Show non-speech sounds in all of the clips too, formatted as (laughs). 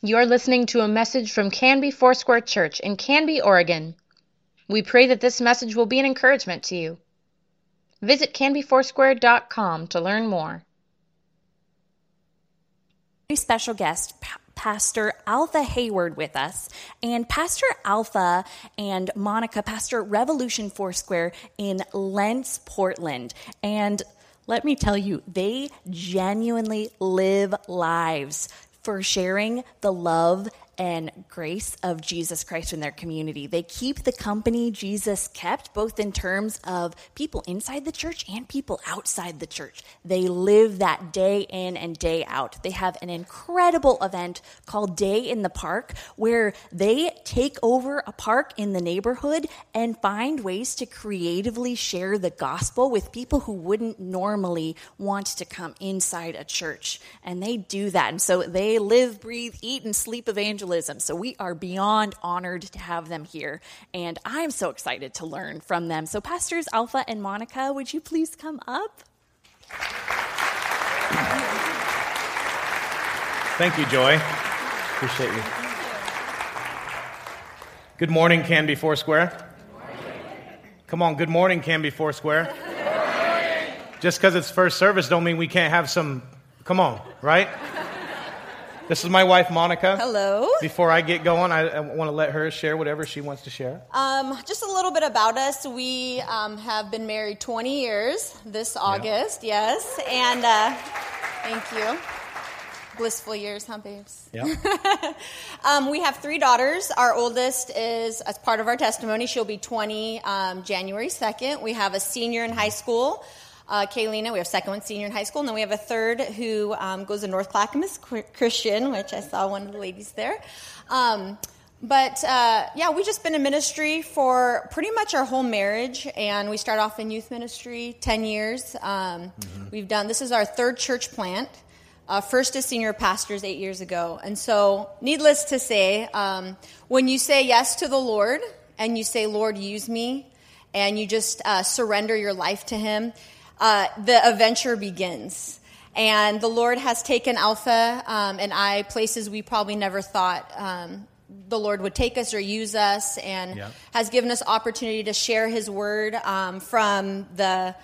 You're listening to a message from Canby Foursquare Church in Canby, Oregon. We pray that this message will be an encouragement to you. Visit canbyfoursquare.com to learn more. Very special guest, Pa- Pastor Alpha Hayward, with us. And Pastor Alpha and Monica pastor Revolution Foursquare in Lents, Portland. And let me tell you, they genuinely live lives for sharing the love and grace of Jesus Christ in their community. They keep the company Jesus kept, both in terms of people inside the church and people outside the church. They live that day in and day out. They have an incredible event called Day in the Park, where they take over a park in the neighborhood and find ways to creatively share the gospel with people who wouldn't normally want to come inside a church. And they do that. And so they live, breathe, eat, and sleep evangelism evangelism. So we are beyond honored to have them here. And I'm so excited to learn from them. So, Pastors Alpha and Monica, would you please come up? Thank you, Joy. Appreciate you. Good morning, Canby Foursquare. Come on, good morning, Canby Foursquare. Just because it's first service don't mean we can't have some, come on, right? This is my wife, Monica. Hello. Before I get going, I, I want to let her share whatever she wants to share. Um, just a little bit about us. We um, have been married 20 years this August, yeah. yes. And uh, thank you. Blissful years, huh, babes? Yeah. (laughs) um, we have three daughters. Our oldest is, as part of our testimony, she'll be 20 um, January 2nd. We have a senior in high school uh, Kaylina. We have second one senior in high school, and then we have a third who um, goes to North Clackamas Christian, which I saw one of the ladies there. Um, but uh, yeah, we've just been in ministry for pretty much our whole marriage, and we start off in youth ministry ten years. Um, mm-hmm. We've done this is our third church plant. Uh, first as senior pastors eight years ago, and so needless to say, um, when you say yes to the Lord and you say, "Lord, use me," and you just uh, surrender your life to Him, uh, the adventure begins. And the Lord has taken Alpha um, and I places we probably never thought um, the Lord would take us or use us, and yeah. has given us opportunity to share His word um, from the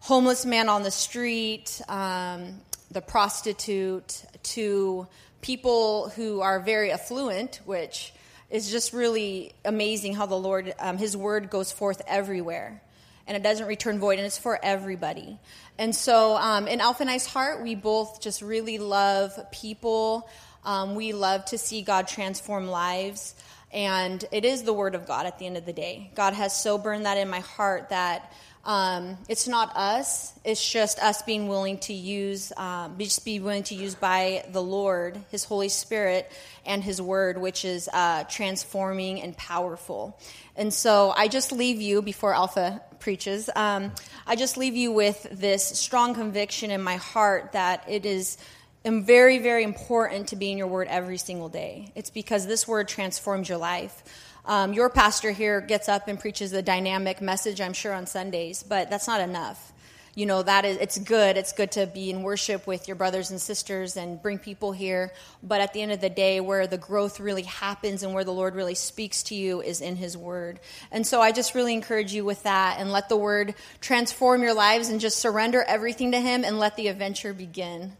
homeless man on the street, um, the prostitute, to people who are very affluent, which is just really amazing how the Lord, um, His word goes forth everywhere and it doesn't return void, and it's for everybody. And so, um, in Alpha and I's heart, we both just really love people. Um, we love to see God transform lives. And it is the Word of God at the end of the day. God has so burned that in my heart that um, it's not us. It's just us being willing to use, um, just be willing to use by the Lord, His Holy Spirit, and His Word, which is uh, transforming and powerful. And so I just leave you before Alpha preaches. Um, I just leave you with this strong conviction in my heart that it is very, very important to be in your Word every single day. It's because this Word transforms your life. Um, your pastor here gets up and preaches a dynamic message, I'm sure, on Sundays, but that's not enough. You know, that is, it's good. It's good to be in worship with your brothers and sisters and bring people here. But at the end of the day, where the growth really happens and where the Lord really speaks to you is in His Word. And so I just really encourage you with that and let the Word transform your lives and just surrender everything to Him and let the adventure begin.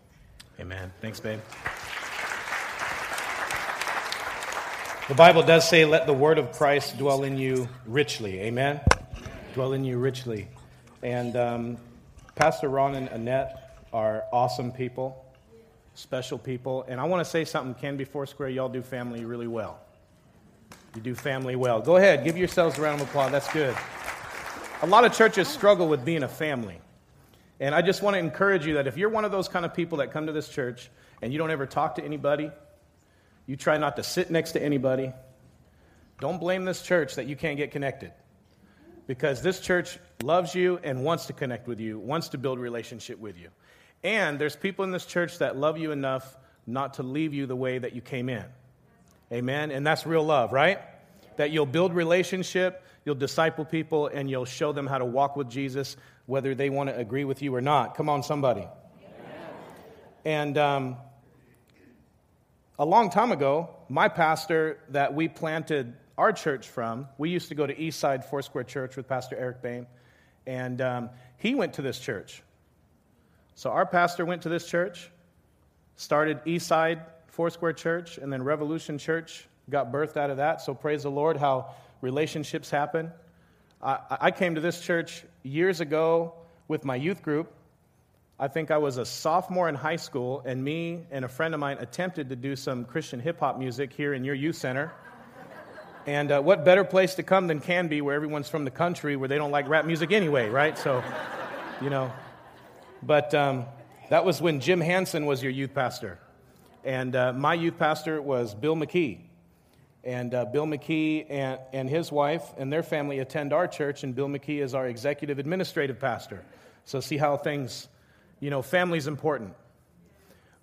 Amen. Thanks, babe. The Bible does say, let the word of Christ dwell in you richly. Amen? Dwell in you richly. And um, Pastor Ron and Annette are awesome people, special people. And I want to say something, Canby Foursquare, y'all do family really well. You do family well. Go ahead, give yourselves a round of applause. That's good. A lot of churches struggle with being a family. And I just want to encourage you that if you're one of those kind of people that come to this church and you don't ever talk to anybody, you try not to sit next to anybody. Don't blame this church that you can't get connected. Because this church loves you and wants to connect with you, wants to build relationship with you. And there's people in this church that love you enough not to leave you the way that you came in. Amen. And that's real love, right? That you'll build relationship, you'll disciple people, and you'll show them how to walk with Jesus, whether they want to agree with you or not. Come on, somebody. And um, a long time ago, my pastor that we planted our church from, we used to go to Eastside Foursquare Church with Pastor Eric Bain, and um, he went to this church. So our pastor went to this church, started Eastside Foursquare Church, and then Revolution Church got birthed out of that. So praise the Lord how relationships happen. I, I came to this church years ago with my youth group. I think I was a sophomore in high school, and me and a friend of mine attempted to do some Christian hip hop music here in your youth center. And uh, what better place to come than Canby, where everyone's from the country, where they don't like rap music anyway, right? So, you know. But um, that was when Jim Hanson was your youth pastor. And uh, my youth pastor was Bill McKee. And uh, Bill McKee and, and his wife and their family attend our church, and Bill McKee is our executive administrative pastor. So, see how things, you know, family's important.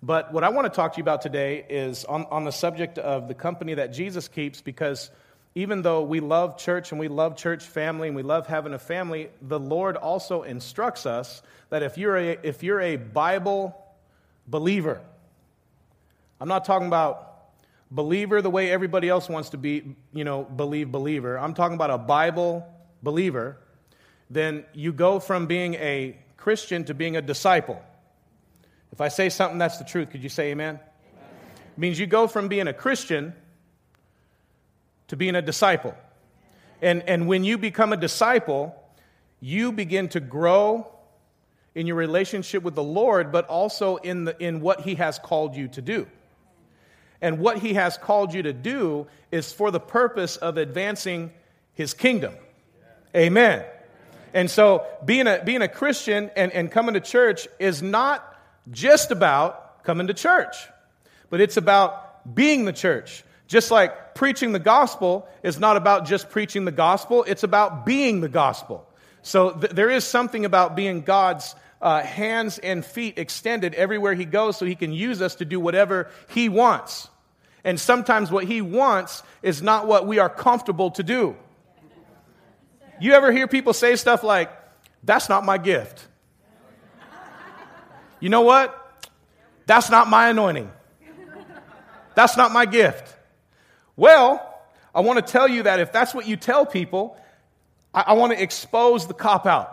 But what I want to talk to you about today is on, on the subject of the company that Jesus keeps, because even though we love church and we love church family and we love having a family, the Lord also instructs us that if you're a, if you're a Bible believer, I'm not talking about believer the way everybody else wants to be, you know, believe believer. I'm talking about a Bible believer. Then you go from being a Christian to being a disciple. If I say something that's the truth, could you say amen? amen. It means you go from being a Christian to being a disciple. And, and when you become a disciple, you begin to grow in your relationship with the Lord, but also in, the, in what He has called you to do. And what He has called you to do is for the purpose of advancing His kingdom. Amen. And so being a, being a Christian and, and coming to church is not just about coming to church, but it's about being the church. Just like preaching the gospel is not about just preaching the gospel, it's about being the gospel. So th- there is something about being God's uh, hands and feet extended everywhere He goes so He can use us to do whatever He wants. And sometimes what He wants is not what we are comfortable to do. You ever hear people say stuff like, that's not my gift? You know what? That's not my anointing. That's not my gift. Well, I want to tell you that if that's what you tell people, I, I want to expose the cop out.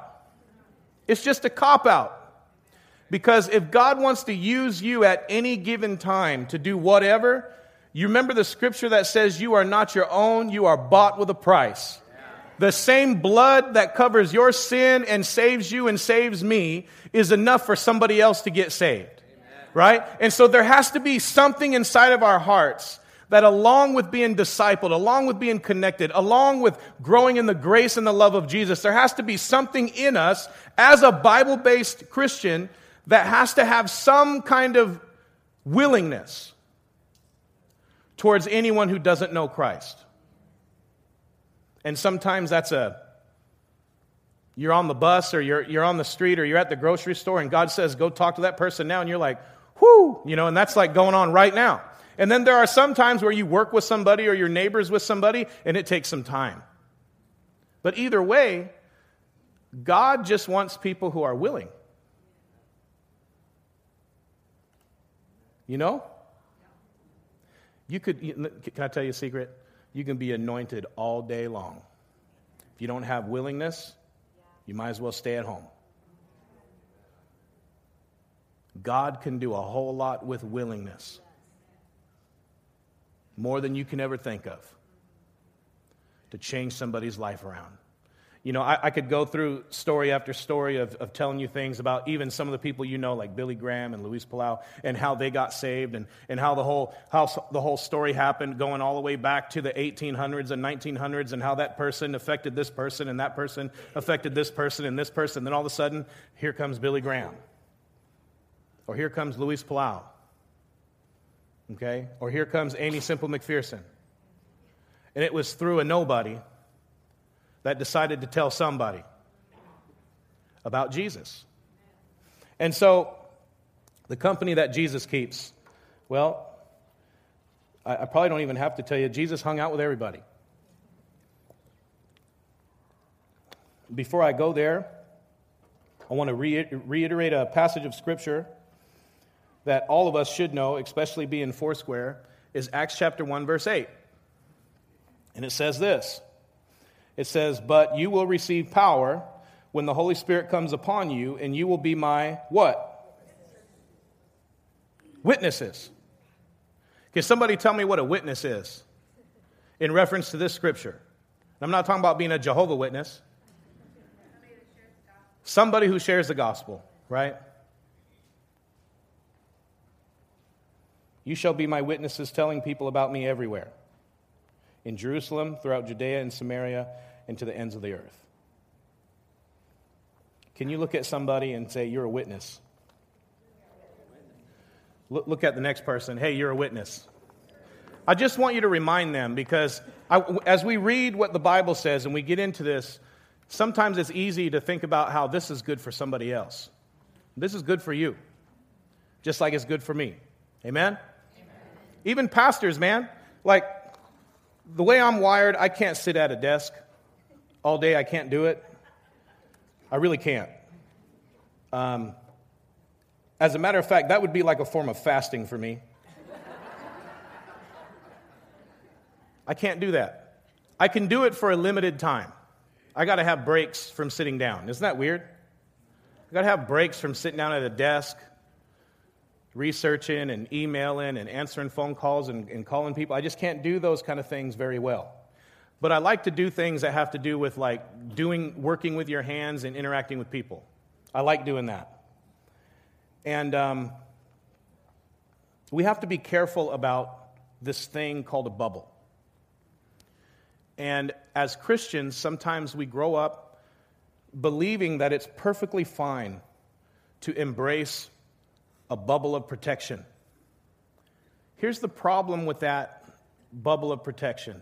It's just a cop out. Because if God wants to use you at any given time to do whatever, you remember the scripture that says you are not your own, you are bought with a price. The same blood that covers your sin and saves you and saves me is enough for somebody else to get saved. Amen. Right? And so there has to be something inside of our hearts that along with being discipled, along with being connected, along with growing in the grace and the love of Jesus, there has to be something in us as a Bible based Christian that has to have some kind of willingness towards anyone who doesn't know Christ. And sometimes that's a you're on the bus or you're, you're on the street or you're at the grocery store and God says, go talk to that person now. And you're like, whoo, you know, and that's like going on right now. And then there are some times where you work with somebody or your neighbors with somebody and it takes some time. But either way, God just wants people who are willing. You know? You could, can I tell you a secret? You can be anointed all day long. If you don't have willingness, you might as well stay at home. God can do a whole lot with willingness more than you can ever think of to change somebody's life around. You know, I, I, could go through story after story of, of telling you things about even some of the people you know, like Billy Graham and Luis Palau, and how they got saved, and, and how, the whole, how the whole story happened, going all the way back to the 1800s and 1900s, and how that person affected this person, and that person affected this person, and this person. Then all of a sudden, here comes Billy Graham. Or here comes Luis Palau. Okay? Or here comes Aimee Semple McPherson. And it was through a nobody that decided to tell somebody about Jesus. And so, the company that Jesus keeps, well, I, I probably don't even have to tell you, Jesus hung out with everybody. Before I go there, I want to reiterate a passage of Scripture that all of us should know, especially being Foursquare. is Acts chapter 1, verse 8. And it says this It says, But you will receive power when the Holy Spirit comes upon you, and you will be my what? Witnesses. Can somebody tell me what a witness is in reference to this scripture? I'm not talking about being a Jehovah Witness. Somebody who shares the gospel, right? You shall be my witnesses, telling people about me everywhere in Jerusalem, throughout Judea and Samaria, and to the ends of the earth. Can you look at somebody and say, You're a witness? Look, at the next person. Hey, you're a witness. I just want you to remind them because I, as we read what the Bible says and we get into this, sometimes it's easy to think about how this is good for somebody else. This is good for you, just like it's good for me. Amen? Even pastors, man. Like, the way I'm wired, I can't sit at a desk all day. I can't do it. I really can't. Um, as a matter of fact, that would be like a form of fasting for me. I can't do that. I can do it for a limited time. I got to have breaks from sitting down. Isn't that weird? I got to have breaks from sitting down at a desk, researching and emailing and answering phone calls and, and calling people. I just can't do those kind of things very well. But I like to do things that have to do with like doing, working with your hands and interacting with people. I like doing that. And um, we have to be careful about this thing called a bubble. And as Christians, sometimes we grow up believing that it's perfectly fine to embrace a bubble of protection. Here's the problem with that bubble of protection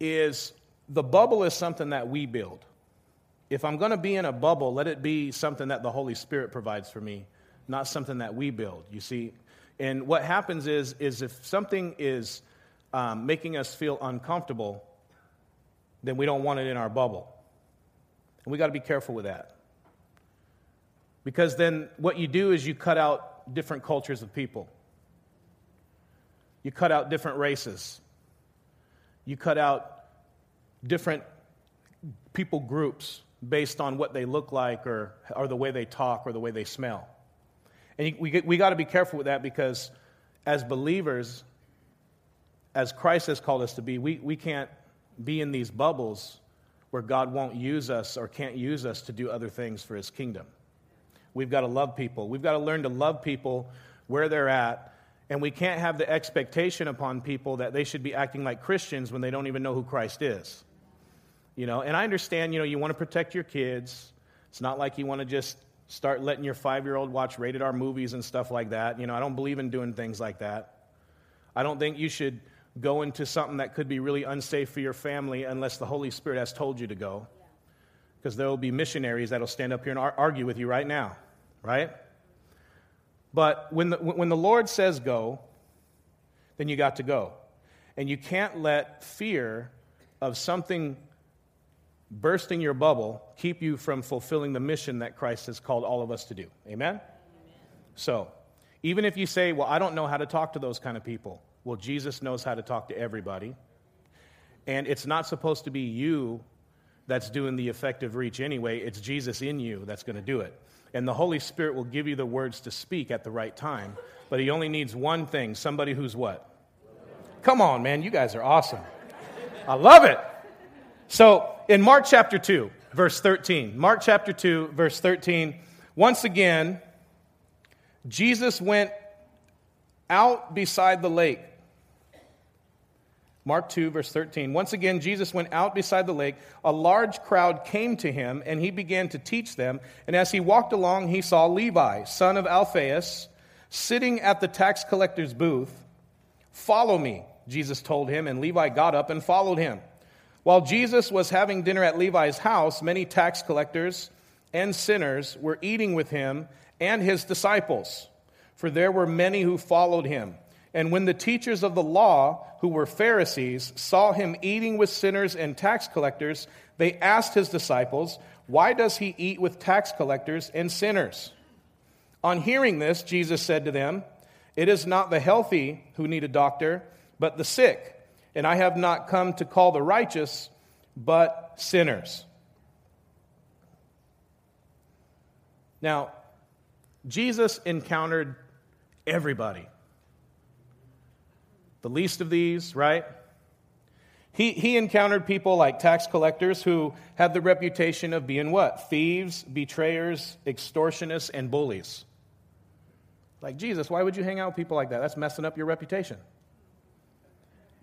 is the bubble is something that we build. If I'm going to be in a bubble, let it be something that the Holy Spirit provides for me, not something that we build. You see, and what happens is is if something is um, making us feel uncomfortable, then we don't want it in our bubble. And we got to be careful with that. Because then what you do is you cut out different cultures of people, you cut out different races, you cut out different people groups based on what they look like or, or the way they talk or the way they smell. And we, we got to be careful with that because as believers, as Christ has called us to be, we, we can't be in these bubbles where God won't use us or can't use us to do other things for his kingdom. We've got to love people. We've got to learn to love people where they're at. And we can't have the expectation upon people that they should be acting like Christians when they don't even know who Christ is. You know, and I understand, you know, you want to protect your kids. It's not like you want to just start letting your five year old watch rated R movies and stuff like that. You know, I don't believe in doing things like that. I don't think you should go into something that could be really unsafe for your family unless the Holy Spirit has told you to go. Because there will be missionaries that will stand up here and ar- argue with you right now, right? But when the, when the Lord says go, then you got to go. And you can't let fear of something bursting your bubble keep you from fulfilling the mission that Christ has called all of us to do. Amen? Amen? So, even if you say, Well, I don't know how to talk to those kind of people, well, Jesus knows how to talk to everybody. And it's not supposed to be you that's doing the effective reach anyway, it's Jesus in you that's going to do it. And the Holy Spirit will give you the words to speak at the right time, but He only needs one thing somebody who's what? Come on, man, you guys are awesome. I love it. So, in Mark chapter 2, verse 13, Mark chapter 2, verse 13, once again, Jesus went out beside the lake. Mark 2, verse 13. Once again, Jesus went out beside the lake. A large crowd came to him, and he began to teach them. And as he walked along, he saw Levi, son of Alphaeus, sitting at the tax collector's booth. Follow me, Jesus told him, and Levi got up and followed him. While Jesus was having dinner at Levi's house, many tax collectors and sinners were eating with him and his disciples, for there were many who followed him. And when the teachers of the law, who were Pharisees, saw him eating with sinners and tax collectors, they asked his disciples, Why does he eat with tax collectors and sinners? On hearing this, Jesus said to them, It is not the healthy who need a doctor, but the sick. And I have not come to call the righteous, but sinners. Now, Jesus encountered everybody. The least of these, right? He, he encountered people like tax collectors who had the reputation of being what? Thieves, betrayers, extortionists, and bullies. Like, Jesus, why would you hang out with people like that? That's messing up your reputation.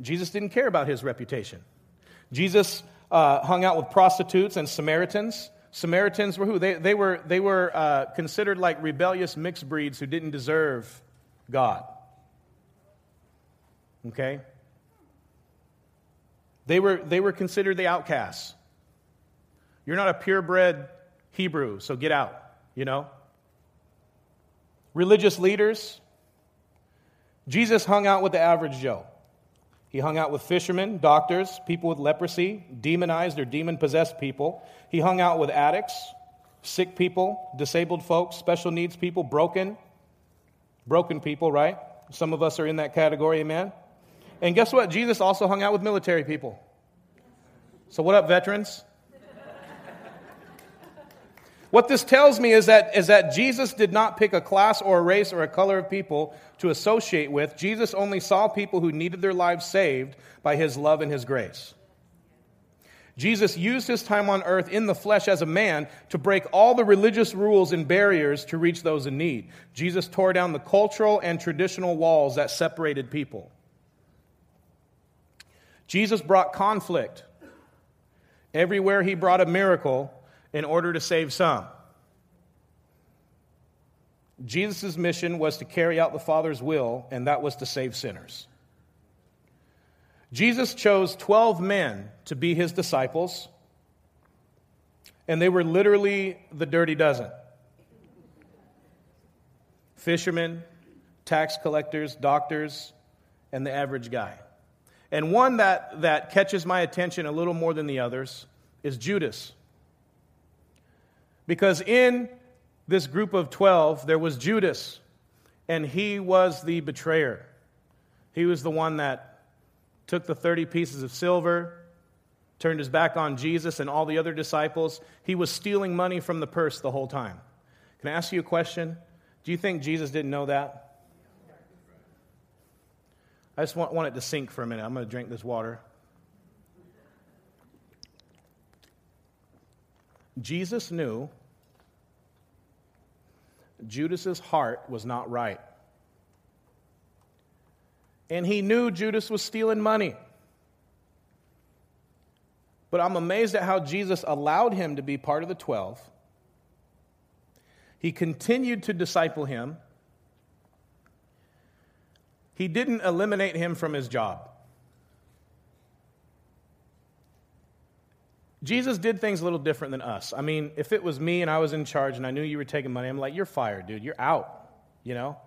Jesus didn't care about his reputation. Jesus uh, hung out with prostitutes and Samaritans. Samaritans were who? They, they were, they were uh, considered like rebellious mixed breeds who didn't deserve God. Okay? They were, they were considered the outcasts. You're not a purebred Hebrew, so get out, you know? Religious leaders. Jesus hung out with the average Joe. He hung out with fishermen, doctors, people with leprosy, demonized or demon possessed people. He hung out with addicts, sick people, disabled folks, special needs people, broken, broken people, right? Some of us are in that category, amen? And guess what? Jesus also hung out with military people. So, what up, veterans? What this tells me is that, is that Jesus did not pick a class or a race or a color of people to associate with. Jesus only saw people who needed their lives saved by his love and his grace. Jesus used his time on earth in the flesh as a man to break all the religious rules and barriers to reach those in need. Jesus tore down the cultural and traditional walls that separated people. Jesus brought conflict. Everywhere he brought a miracle, in order to save some. Jesus' mission was to carry out the Father's will, and that was to save sinners. Jesus chose 12 men to be his disciples, and they were literally the dirty dozen fishermen, tax collectors, doctors, and the average guy. And one that, that catches my attention a little more than the others is Judas. Because in this group of 12, there was Judas, and he was the betrayer. He was the one that took the 30 pieces of silver, turned his back on Jesus and all the other disciples. He was stealing money from the purse the whole time. Can I ask you a question? Do you think Jesus didn't know that? I just want, want it to sink for a minute. I'm going to drink this water. Jesus knew Judas's heart was not right. And he knew Judas was stealing money. But I'm amazed at how Jesus allowed him to be part of the 12. He continued to disciple him. He didn't eliminate him from his job. Jesus did things a little different than us. I mean, if it was me and I was in charge and I knew you were taking money, I'm like, you're fired, dude. You're out, you know?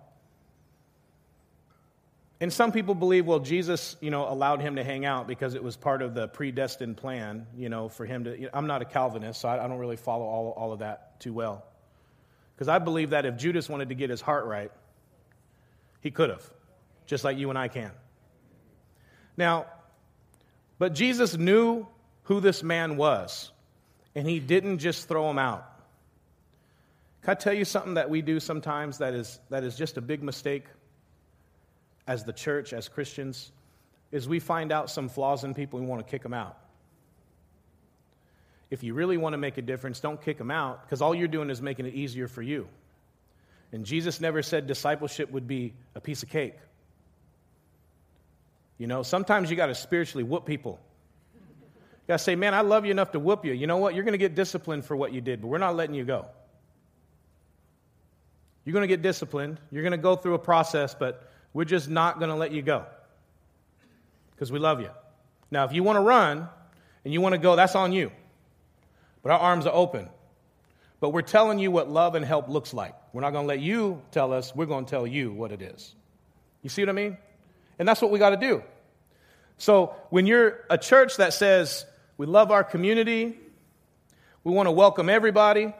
And some people believe, well, Jesus, you know, allowed him to hang out because it was part of the predestined plan, you know, for him to. You know, I'm not a Calvinist, so I, I don't really follow all, all of that too well. Because I believe that if Judas wanted to get his heart right, he could have, just like you and I can. Now, but Jesus knew who this man was, and he didn't just throw him out. Can I tell you something that we do sometimes that is, that is just a big mistake as the church, as Christians? Is we find out some flaws in people and we want to kick them out. If you really want to make a difference, don't kick them out because all you're doing is making it easier for you. And Jesus never said discipleship would be a piece of cake. You know, sometimes you got to spiritually whoop people you got to say, man, I love you enough to whoop you. You know what? You're going to get disciplined for what you did, but we're not letting you go. You're going to get disciplined. You're going to go through a process, but we're just not going to let you go because we love you. Now, if you want to run and you want to go, that's on you. But our arms are open. But we're telling you what love and help looks like. We're not going to let you tell us, we're going to tell you what it is. You see what I mean? And that's what we got to do. So when you're a church that says, we love our community. We want to welcome everybody.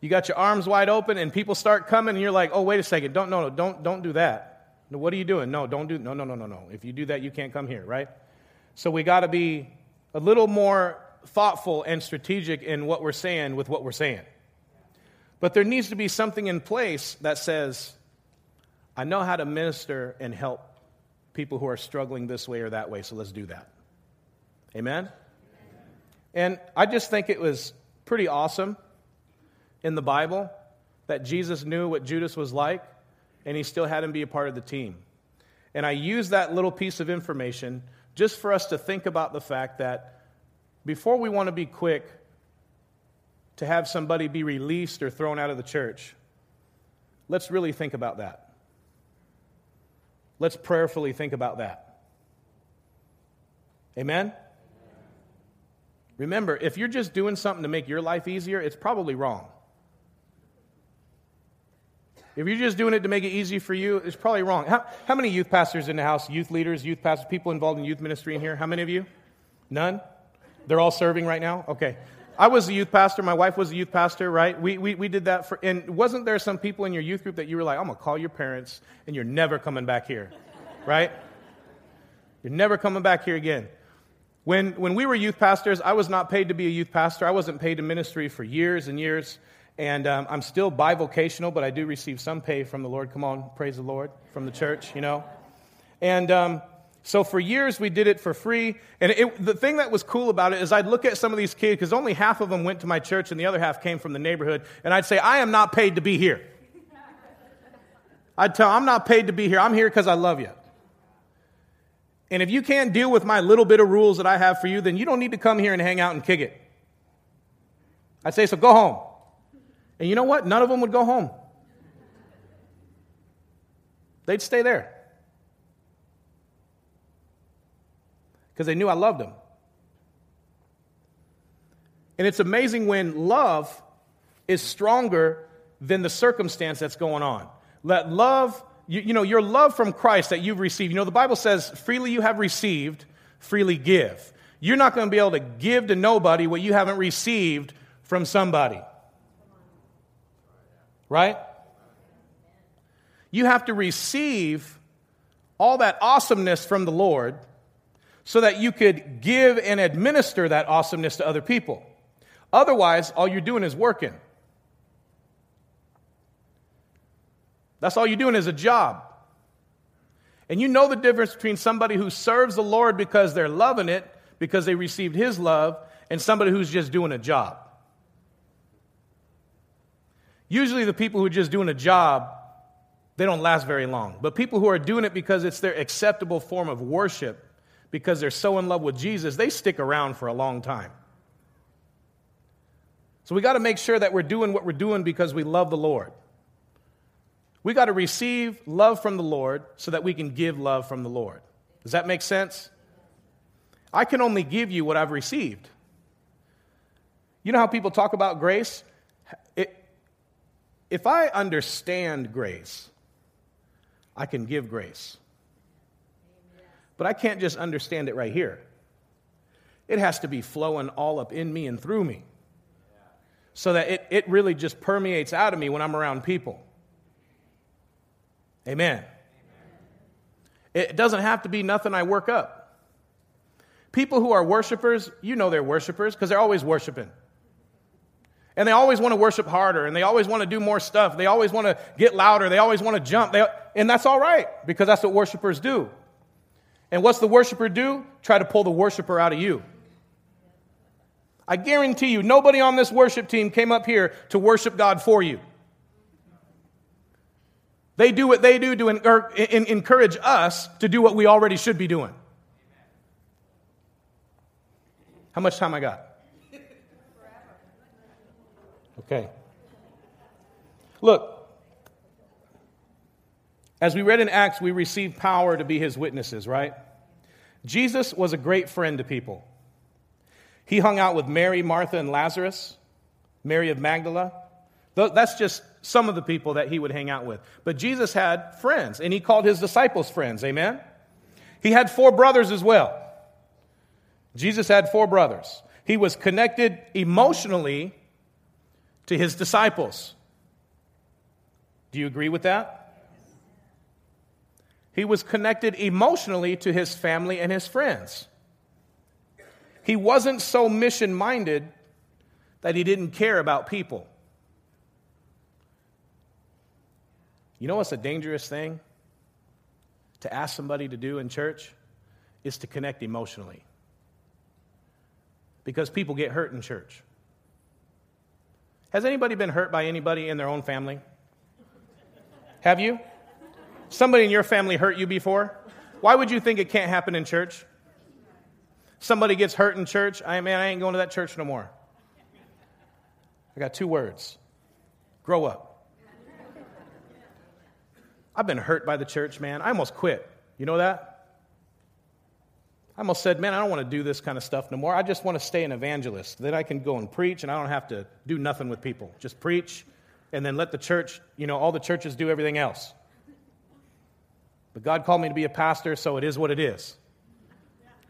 You got your arms wide open, and people start coming, and you're like, oh, wait a second. Don't, no, no, don't, don't do that. No, what are you doing? No, don't do, no, no, no, no, no. If you do that, you can't come here, right? So we got to be a little more thoughtful and strategic in what we're saying with what we're saying. But there needs to be something in place that says, I know how to minister and help people who are struggling this way or that way, so let's do that. Amen? And I just think it was pretty awesome in the Bible that Jesus knew what Judas was like, and he still had him be a part of the team. And I use that little piece of information just for us to think about the fact that before we want to be quick to have somebody be released or thrown out of the church, let's really think about that. Let's prayerfully think about that. Amen? Remember, if you're just doing something to make your life easier, it's probably wrong. If you're just doing it to make it easy for you, it's probably wrong. How, how many youth pastors in the house, youth leaders, youth pastors, people involved in youth ministry in here? How many of you? None? They're all serving right now? Okay. I was a youth pastor. My wife was a youth pastor, right? We, we, we did that for, and wasn't there some people in your youth group that you were like, I'm going to call your parents and you're never coming back here, right? You're never coming back here again. When, when we were youth pastors, I was not paid to be a youth pastor. I wasn't paid to ministry for years and years. And um, I'm still bivocational, but I do receive some pay from the Lord. Come on, praise the Lord, from the church, you know. And um, so for years we did it for free. And it, the thing that was cool about it is I'd look at some of these kids, because only half of them went to my church and the other half came from the neighborhood, and I'd say, I am not paid to be here. I'd tell them, I'm not paid to be here. I'm here because I love you. And if you can't deal with my little bit of rules that I have for you, then you don't need to come here and hang out and kick it. I'd say, so go home. And you know what? None of them would go home. They'd stay there. Because they knew I loved them. And it's amazing when love is stronger than the circumstance that's going on. Let love, you, you know, your love from Christ that you've received, you know, the Bible says, freely you have received, freely give. You're not going to be able to give to nobody what you haven't received from somebody right? You have to receive all that awesomeness from the Lord so that you could give and administer that awesomeness to other people. Otherwise, all you're doing is working. That's all you're doing is a job. And you know the difference between somebody who serves the Lord because they're loving it, because they received His love, and somebody who's just doing a job. Usually, the people who are just doing a job, they don't last very long. But people who are doing it because it's their acceptable form of worship, because they're so in love with Jesus, they stick around for a long time. So we got to make sure that we're doing what we're doing because we love the Lord. We got to receive love from the Lord so that we can give love from the Lord. Does that make sense? I can only give you what I've received. You know how people talk about grace? If I understand grace, I can give grace. But I can't just understand it right here. It has to be flowing all up in me and through me so that it, it really just permeates out of me when I'm around people. Amen. It doesn't have to be nothing I work up. People who are worshipers, you know they're worshipers because they're always worshiping. And they always want to worship harder and they always want to do more stuff. They always want to get louder. They always want to jump. They, and that's all right because that's what worshipers do. And what's the worshiper do? Try to pull the worshiper out of you. I guarantee you, nobody on this worship team came up here to worship God for you. They do what they do to encourage us to do what we already should be doing. How much time I got? Okay. Look, as we read in Acts, we receive power to be his witnesses, right? Jesus was a great friend to people. He hung out with Mary, Martha, and Lazarus, Mary of Magdala. That's just some of the people that he would hang out with. But Jesus had friends, and he called his disciples friends. Amen? He had four brothers as well. Jesus had four brothers. He was connected emotionally to his disciples. Do you agree with that? He was connected emotionally to his family and his friends. He wasn't so mission minded that he didn't care about people. You know what's a dangerous thing to ask somebody to do in church? Is to connect emotionally. Because people get hurt in church. Has anybody been hurt by anybody in their own family? Have you? Somebody in your family hurt you before? Why would you think it can't happen in church? Somebody gets hurt in church, I man, I ain't going to that church no more. I got two words. Grow up. I've been hurt by the church, man. I almost quit. You know that? I almost said, man, I don't want to do this kind of stuff no more. I just want to stay an evangelist. Then I can go and preach and I don't have to do nothing with people. Just preach and then let the church, you know, all the churches do everything else. But God called me to be a pastor, so it is what it is.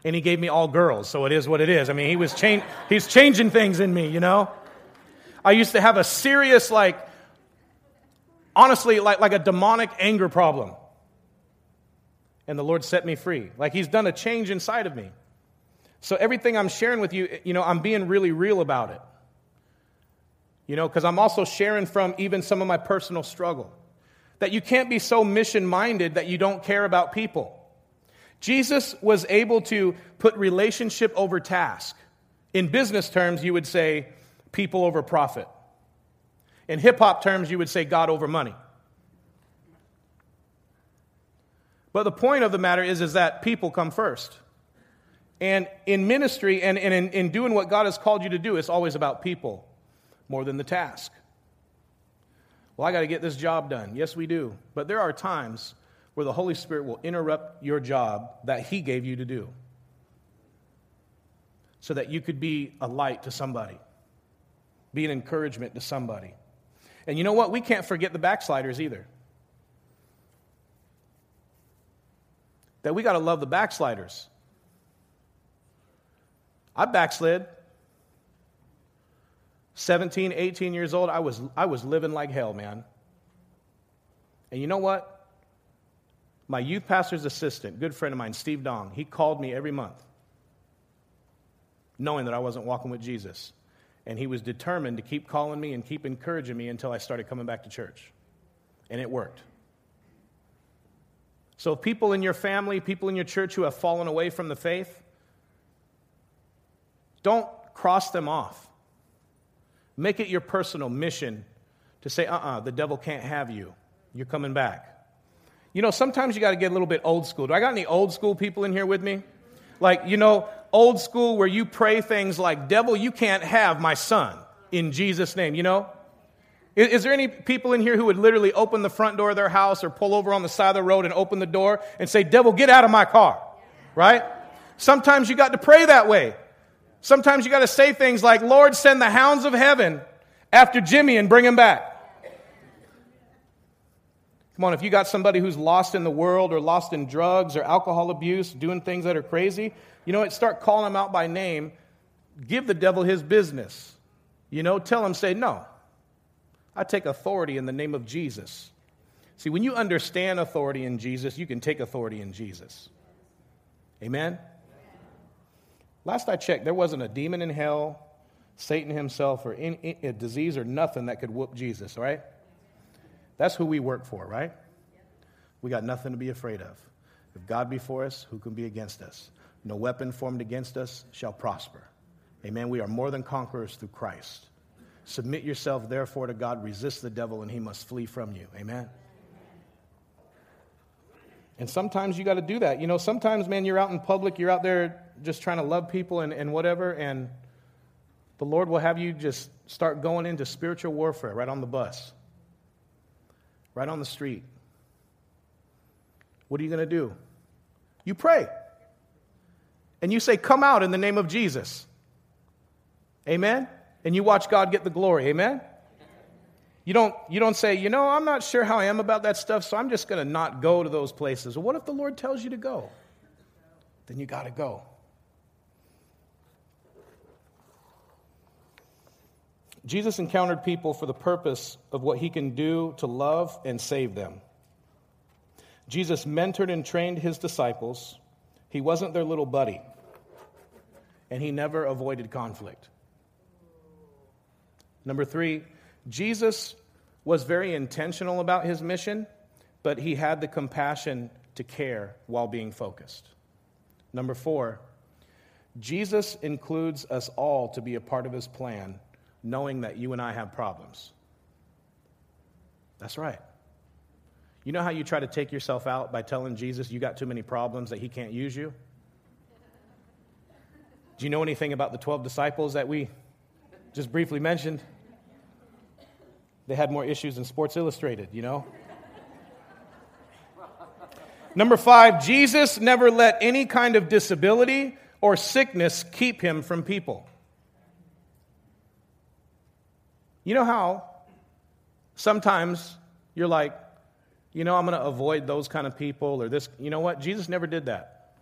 And He gave me all girls, so it is what it is. I mean, He was change, He's changing things in me, you know? I used to have a serious, like, honestly, like, like a demonic anger problem. And the Lord set me free. Like He's done a change inside of me. So everything I'm sharing with you, you know, I'm being really real about it. You know, because I'm also sharing from even some of my personal struggle. That you can't be so mission minded that you don't care about people. Jesus was able to put relationship over task. In business terms, you would say people over profit. In hip hop terms, you would say God over money. But the point of the matter is, is that people come first. And in ministry and, and in, in doing what God has called you to do, it's always about people more than the task. Well, I got to get this job done. Yes, we do. But there are times where the Holy Spirit will interrupt your job that He gave you to do so that you could be a light to somebody, be an encouragement to somebody. And you know what? We can't forget the backsliders either. That we got to love the backsliders. I backslid. 17, 18 years old, I was, I was living like hell, man. And you know what? My youth pastor's assistant, good friend of mine, Steve Dong, he called me every month, knowing that I wasn't walking with Jesus. And he was determined to keep calling me and keep encouraging me until I started coming back to church. And it worked. So, if people in your family, people in your church who have fallen away from the faith, don't cross them off. Make it your personal mission to say, uh uh-uh, uh the devil can't have you. You're coming back. You know, sometimes you got to get a little bit old school. Do I got any old school people in here with me? Like, you know, old school where you pray things like, Devil, you can't have my son in Jesus' name, you know? Is, is, there any people in here who would literally open the front door of their house or pull over on the side of the road and open the door and say, Devil, get out of my car? Right? Sometimes you got to pray that way. Sometimes you got to say things like, Lord, send the hounds of heaven after Jimmy and bring him back. Come on, if you got somebody who's lost in the world or lost in drugs or alcohol abuse, doing things that are crazy, you know what? Start calling them out by name. Give the devil his business. You know, tell him, say, no. I take authority in the name of Jesus. See, when you understand authority in Jesus, you can take authority in Jesus. Amen? Last I checked, there wasn't a demon in hell, Satan himself, or any, a disease or nothing that could whoop Jesus, right? That's who we work for, right? We got nothing to be afraid of. If God be for us, who can be against us? No weapon formed against us shall prosper. Amen. We are more than conquerors through Christ. Submit yourself, therefore, to God. Resist the devil, and he must flee from you. Amen. And sometimes you got to do that. You know, sometimes, man, you're out in public, you're out there just trying to love people and, and whatever, and the Lord will have you just start going into spiritual warfare right on the bus right on the street. What are you going to do? You pray. And you say, Come out in the name of Jesus. Amen? And you watch God get the glory. Amen? You don't, you don't say, You know, I'm not sure how I am about that stuff, so I'm just going to not go to those places. Well, what if the Lord tells you to go? Then you got to go. Jesus encountered people for the purpose of what he can do to love and save them. Jesus mentored and trained his disciples. He wasn't their little buddy, and he never avoided conflict. Number three, Jesus was very intentional about his mission, but he had the compassion to care while being focused. Number four, Jesus includes us all to be a part of his plan, knowing that you and I have problems. That's right. You know how you try to take yourself out by telling Jesus you got too many problems that he can't use you? Do you know anything about the 12 disciples that we just briefly mentioned? They had more issues than Sports Illustrated, you know? Number five, Jesus never let any kind of disability or sickness keep him from people. You know how sometimes you're like, you know, I'm going to avoid those kind of people or this. You know what? Jesus never did that.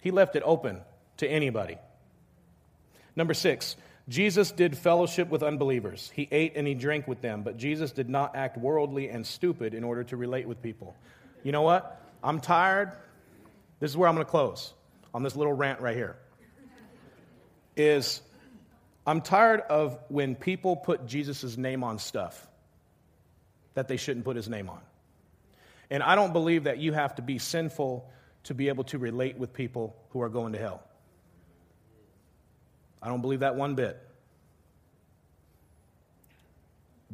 He left it open to anybody. Number six, Jesus did fellowship with unbelievers. He ate and he drank with them, but Jesus did not act worldly and stupid in order to relate with people. You know what? I'm tired. This is where I'm going to close on this little rant right here. Is I'm tired of when people put Jesus' name on stuff that they shouldn't put his name on. And I don't believe that you have to be sinful to be able to relate with people who are going to hell. I don't believe that one bit.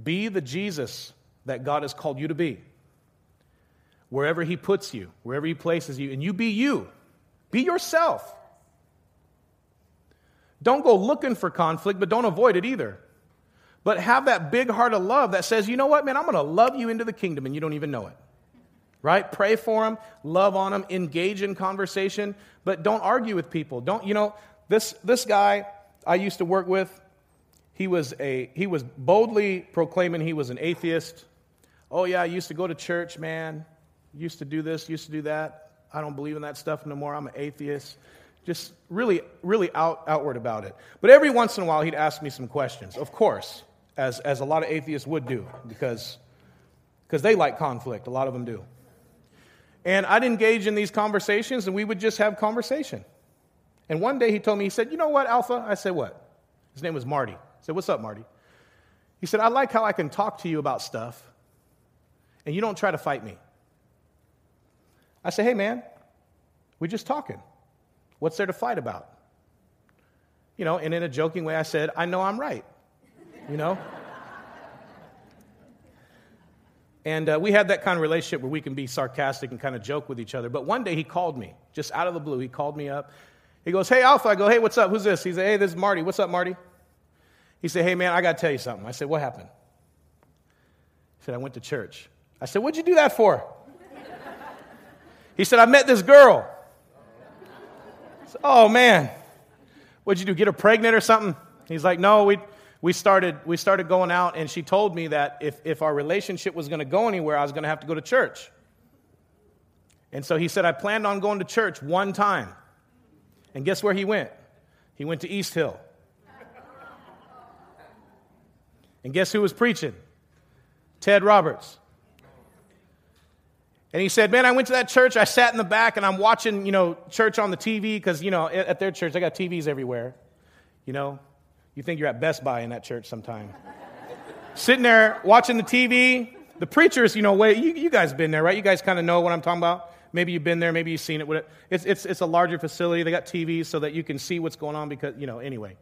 Be the Jesus that God has called you to be. Wherever He puts you, wherever He places you, and you be you. Be yourself. Don't go looking for conflict, but don't avoid it either. But have that big heart of love that says, you know what, man, I'm going to love you into the kingdom and you don't even know it right? Pray for them, love on them, engage in conversation, but don't argue with people. Don't, you know, this, this guy I used to work with, he was, a, he was boldly proclaiming he was an atheist. Oh, yeah, I used to go to church, man. Used to do this, used to do that. I don't believe in that stuff no more. I'm an atheist. Just really, really out, outward about it. But every once in a while, he'd ask me some questions, of course, as, as a lot of atheists would do, because because they like conflict. A lot of them do. And I'd engage in these conversations, and we would just have conversation. And one day he told me, he said, You know what, Alpha? I said, What? His name was Marty. I said, What's up, Marty? He said, I like how I can talk to you about stuff, and you don't try to fight me. I said, Hey, man, we're just talking. What's there to fight about? You know, and in a joking way, I said, I know I'm right. You know? And uh, we had that kind of relationship where we can be sarcastic and kind of joke with each other. But one day he called me, just out of the blue. He called me up. He goes, Hey, Alpha. I go, Hey, what's up? Who's this? He said, Hey, this is Marty. What's up, Marty? He said, Hey, man, I got to tell you something. I said, What happened? He said, I went to church. I said, What'd you do that for? he said, I met this girl. Said, oh, man. What'd you do? Get her pregnant or something? He's like, No, we we started, we started going out, and she told me that if, if our relationship was going to go anywhere, I was going to have to go to church. And so he said, I planned on going to church one time. And guess where he went? He went to East Hill. And guess who was preaching? Ted Roberts. And he said, Man, I went to that church. I sat in the back and I'm watching, you know, church on the TV because, you know, at their church, they got TVs everywhere. You know, you think you're at Best Buy in that church sometime. (laughs) Sitting there watching the TV. The preachers, you know, wait, you, you guys been there, right? You guys kind of know what I'm talking about. Maybe you've been there, maybe you've seen it. It's, it's, it's a larger facility. They got TVs so that you can see what's going on because, you know, anyway.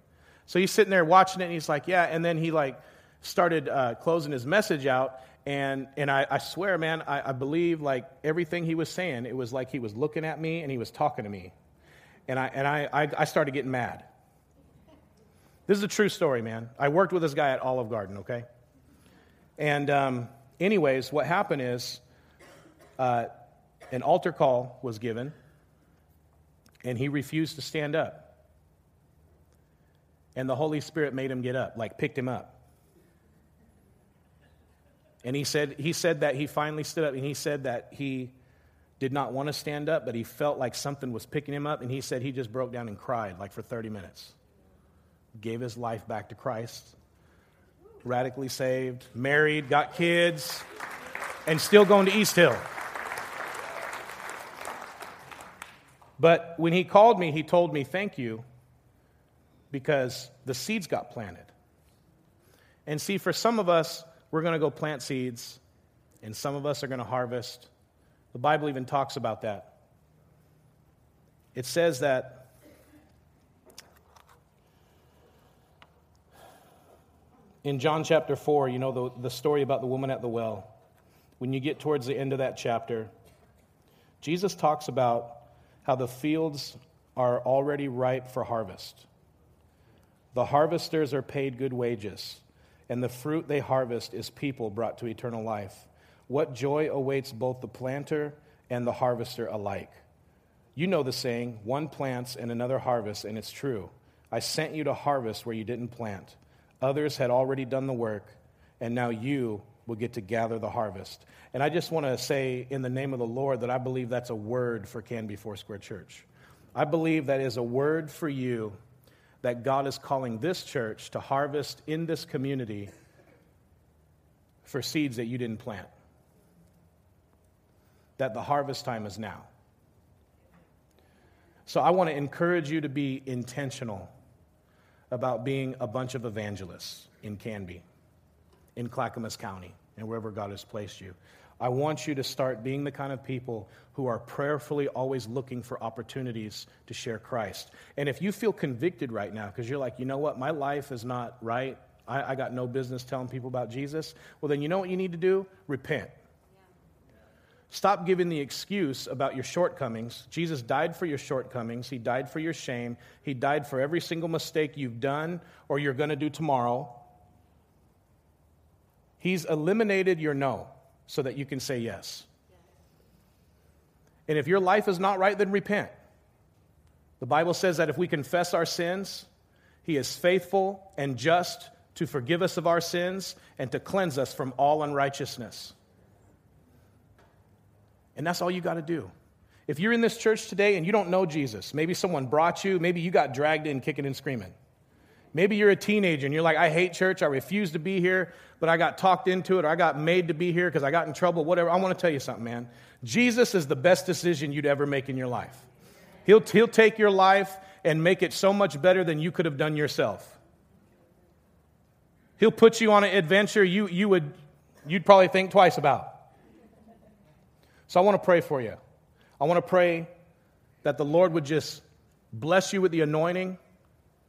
So he's sitting there watching it and he's like, yeah. And then he like started uh, closing his message out. And, and I, I swear, man, I, I believe like everything he was saying, it was like he was looking at me and he was talking to me. And I, and I, I, I started getting mad. This is a true story, man. I worked with this guy at Olive Garden, okay? And, um, anyways, what happened is uh, an altar call was given, and he refused to stand up. And the Holy Spirit made him get up, like picked him up. And he said, he said that he finally stood up, and he said that he did not want to stand up, but he felt like something was picking him up, and he said he just broke down and cried like for 30 minutes gave his life back to Christ. radically saved, married, got kids, and still going to East Hill. But when he called me, he told me, Thank you, because the seeds got planted. And see, for some of us, we're going to go plant seeds, and some of us are going to harvest. The Bible even talks about that. It says that in John chapter 4, you know, the, the story about the woman at the well. When you get towards the end of that chapter, Jesus talks about how the fields are already ripe for harvest. The harvesters are paid good wages, and the fruit they harvest is people brought to eternal life. What joy awaits both the planter and the harvester alike. You know the saying, one plants and another harvests, and it's true. I sent you to harvest where you didn't plant. Others had already done the work, and now you will get to gather the harvest. And I just want to say, in the name of the Lord, that I believe that's a word for Canby Foursquare Church. I believe that is a word for you that God is calling this church to harvest in this community for seeds that you didn't plant. That the harvest time is now. So I want to encourage you to be intentional about being a bunch of evangelists in Canby, in Clackamas County, and wherever God has placed you. I want you to start being the kind of people who are prayerfully always looking for opportunities to share Christ. And if you feel convicted right now because you're like, you know what, my life is not right, I, I, got no business telling people about Jesus, well, then you know what you need to do? Repent. Stop giving the excuse about your shortcomings. Jesus died for your shortcomings. He died for your shame. He died for every single mistake you've done or you're going to do tomorrow. He's eliminated your no so that you can say yes. And if your life is not right, then repent. The Bible says that if we confess our sins, He is faithful and just to forgive us of our sins and to cleanse us from all unrighteousness. And that's all you got to do. If you're in this church today and you don't know Jesus, maybe someone brought you, maybe you got dragged in kicking and screaming. Maybe you're a teenager and you're like, I hate church, I refuse to be here, but I got talked into it, or I got made to be here because I got in trouble, whatever. I want to tell you something, man. Jesus is the best decision you'd ever make in your life. He'll, he'll take your life and make it so much better than you could have done yourself. He'll put you on an adventure you, you would, you'd probably think twice about. So I want to pray for you. I want to pray that the Lord would just bless you with the anointing,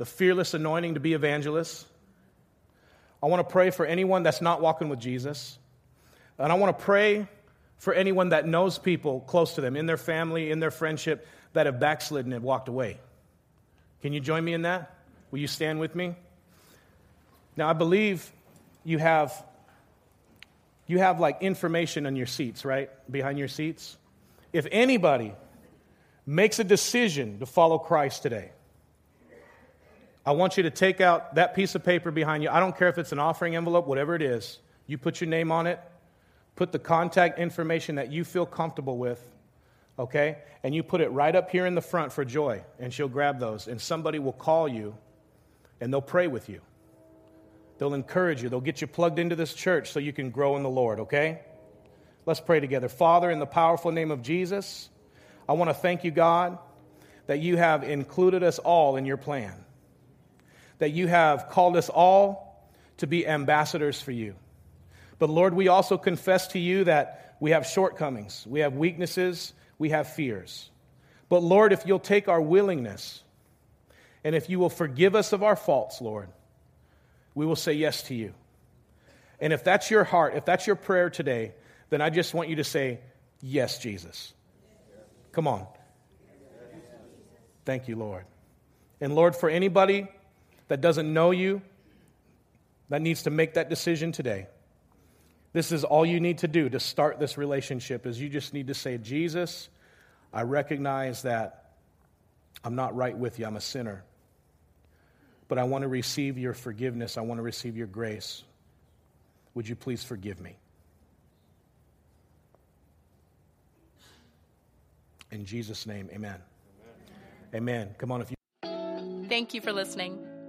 the fearless anointing to be evangelists. I want to pray for anyone that's not walking with Jesus. And I want to pray for anyone that knows people close to them, in their family, in their friendship, that have backslidden and walked away. Can you join me in that? Will you stand with me? Now, I believe you have you have like information on your seats, right? Behind your seats. If anybody makes a decision to follow Christ today, I want you to take out that piece of paper behind you. I don't care if it's an offering envelope, whatever it is. You put your name on it, put the contact information that you feel comfortable with, okay? And you put it right up here in the front for Joy, and she'll grab those. And somebody will call you and they'll pray with you. They'll encourage you. They'll get you plugged into this church so you can grow in the Lord, okay? Let's pray together. Father, in the powerful name of Jesus, I want to thank you, God, that you have included us all in your plan, that you have called us all to be ambassadors for you. But Lord, we also confess to you that we have shortcomings, we have weaknesses, we have fears. But Lord, if you'll take our willingness and if you will forgive us of our faults, Lord, we will say yes to you. And if that's your heart, if that's your prayer today, then I just want you to say, Yes, Jesus. Come on. Thank you, Lord. And Lord, for anybody that doesn't know you, that needs to make that decision today, this is all you need to do to start this relationship is you just need to say, Jesus, I recognize that I'm not right with you. I'm a sinner but I want to receive your forgiveness. I want to receive your grace. Would you please forgive me? In Jesus' name, amen. Amen. amen. Come on, if you. Thank you for listening.